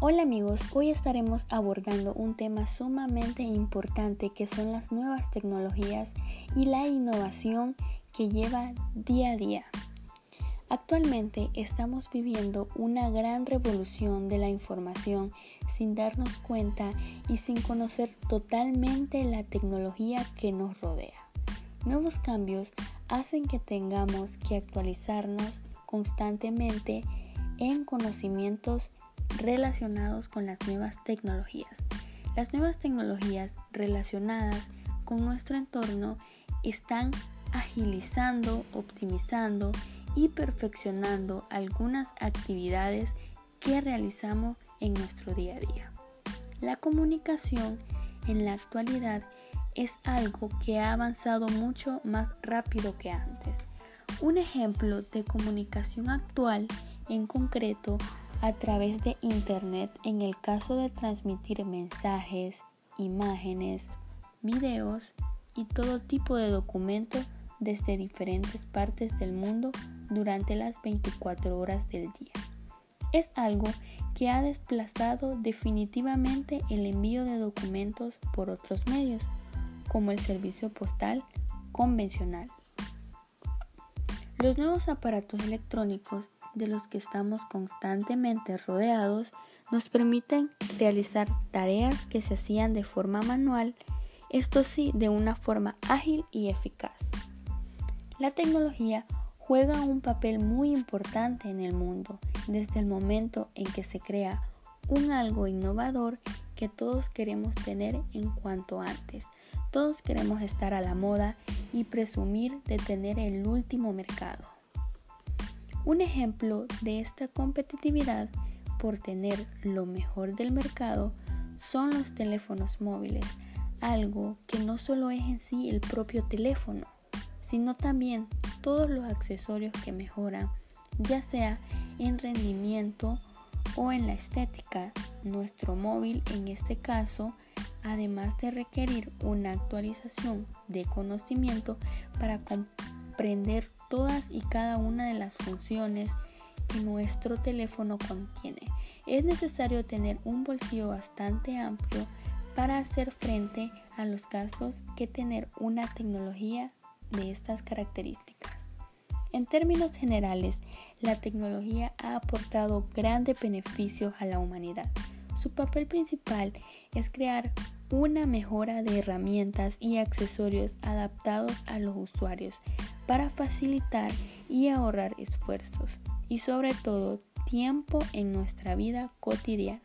Hola amigos, hoy estaremos abordando un tema sumamente importante que son las nuevas tecnologías y la innovación que lleva día a día. Actualmente estamos viviendo una gran revolución de la información sin darnos cuenta y sin conocer totalmente la tecnología que nos rodea. Nuevos cambios hacen que tengamos que actualizarnos constantemente en conocimientos relacionados con las nuevas tecnologías. Las nuevas tecnologías relacionadas con nuestro entorno están agilizando, optimizando y perfeccionando algunas actividades que realizamos en nuestro día a día. La comunicación en la actualidad es algo que ha avanzado mucho más rápido que antes. Un ejemplo de comunicación actual en concreto a través de Internet en el caso de transmitir mensajes, imágenes, videos y todo tipo de documentos desde diferentes partes del mundo durante las 24 horas del día. Es algo que ha desplazado definitivamente el envío de documentos por otros medios, como el servicio postal convencional. Los nuevos aparatos electrónicos de los que estamos constantemente rodeados nos permiten realizar tareas que se hacían de forma manual, esto sí, de una forma ágil y eficaz. La tecnología juega un papel muy importante en el mundo desde el momento en que se crea un algo innovador que todos queremos tener en cuanto antes. Todos queremos estar a la moda y presumir de tener el último mercado. Un ejemplo de esta competitividad por tener lo mejor del mercado son los teléfonos móviles, algo que no solo es en sí el propio teléfono, sino también todos los accesorios que mejoran, ya sea en rendimiento o en la estética. Nuestro móvil en este caso, además de requerir una actualización de conocimiento para comprender todas y cada una de las funciones que nuestro teléfono contiene. Es necesario tener un bolsillo bastante amplio para hacer frente a los gastos que tener una tecnología de estas características. En términos generales, la tecnología ha aportado grandes beneficios a la humanidad. Su papel principal es crear una mejora de herramientas y accesorios adaptados a los usuarios para facilitar y ahorrar esfuerzos y sobre todo tiempo en nuestra vida cotidiana.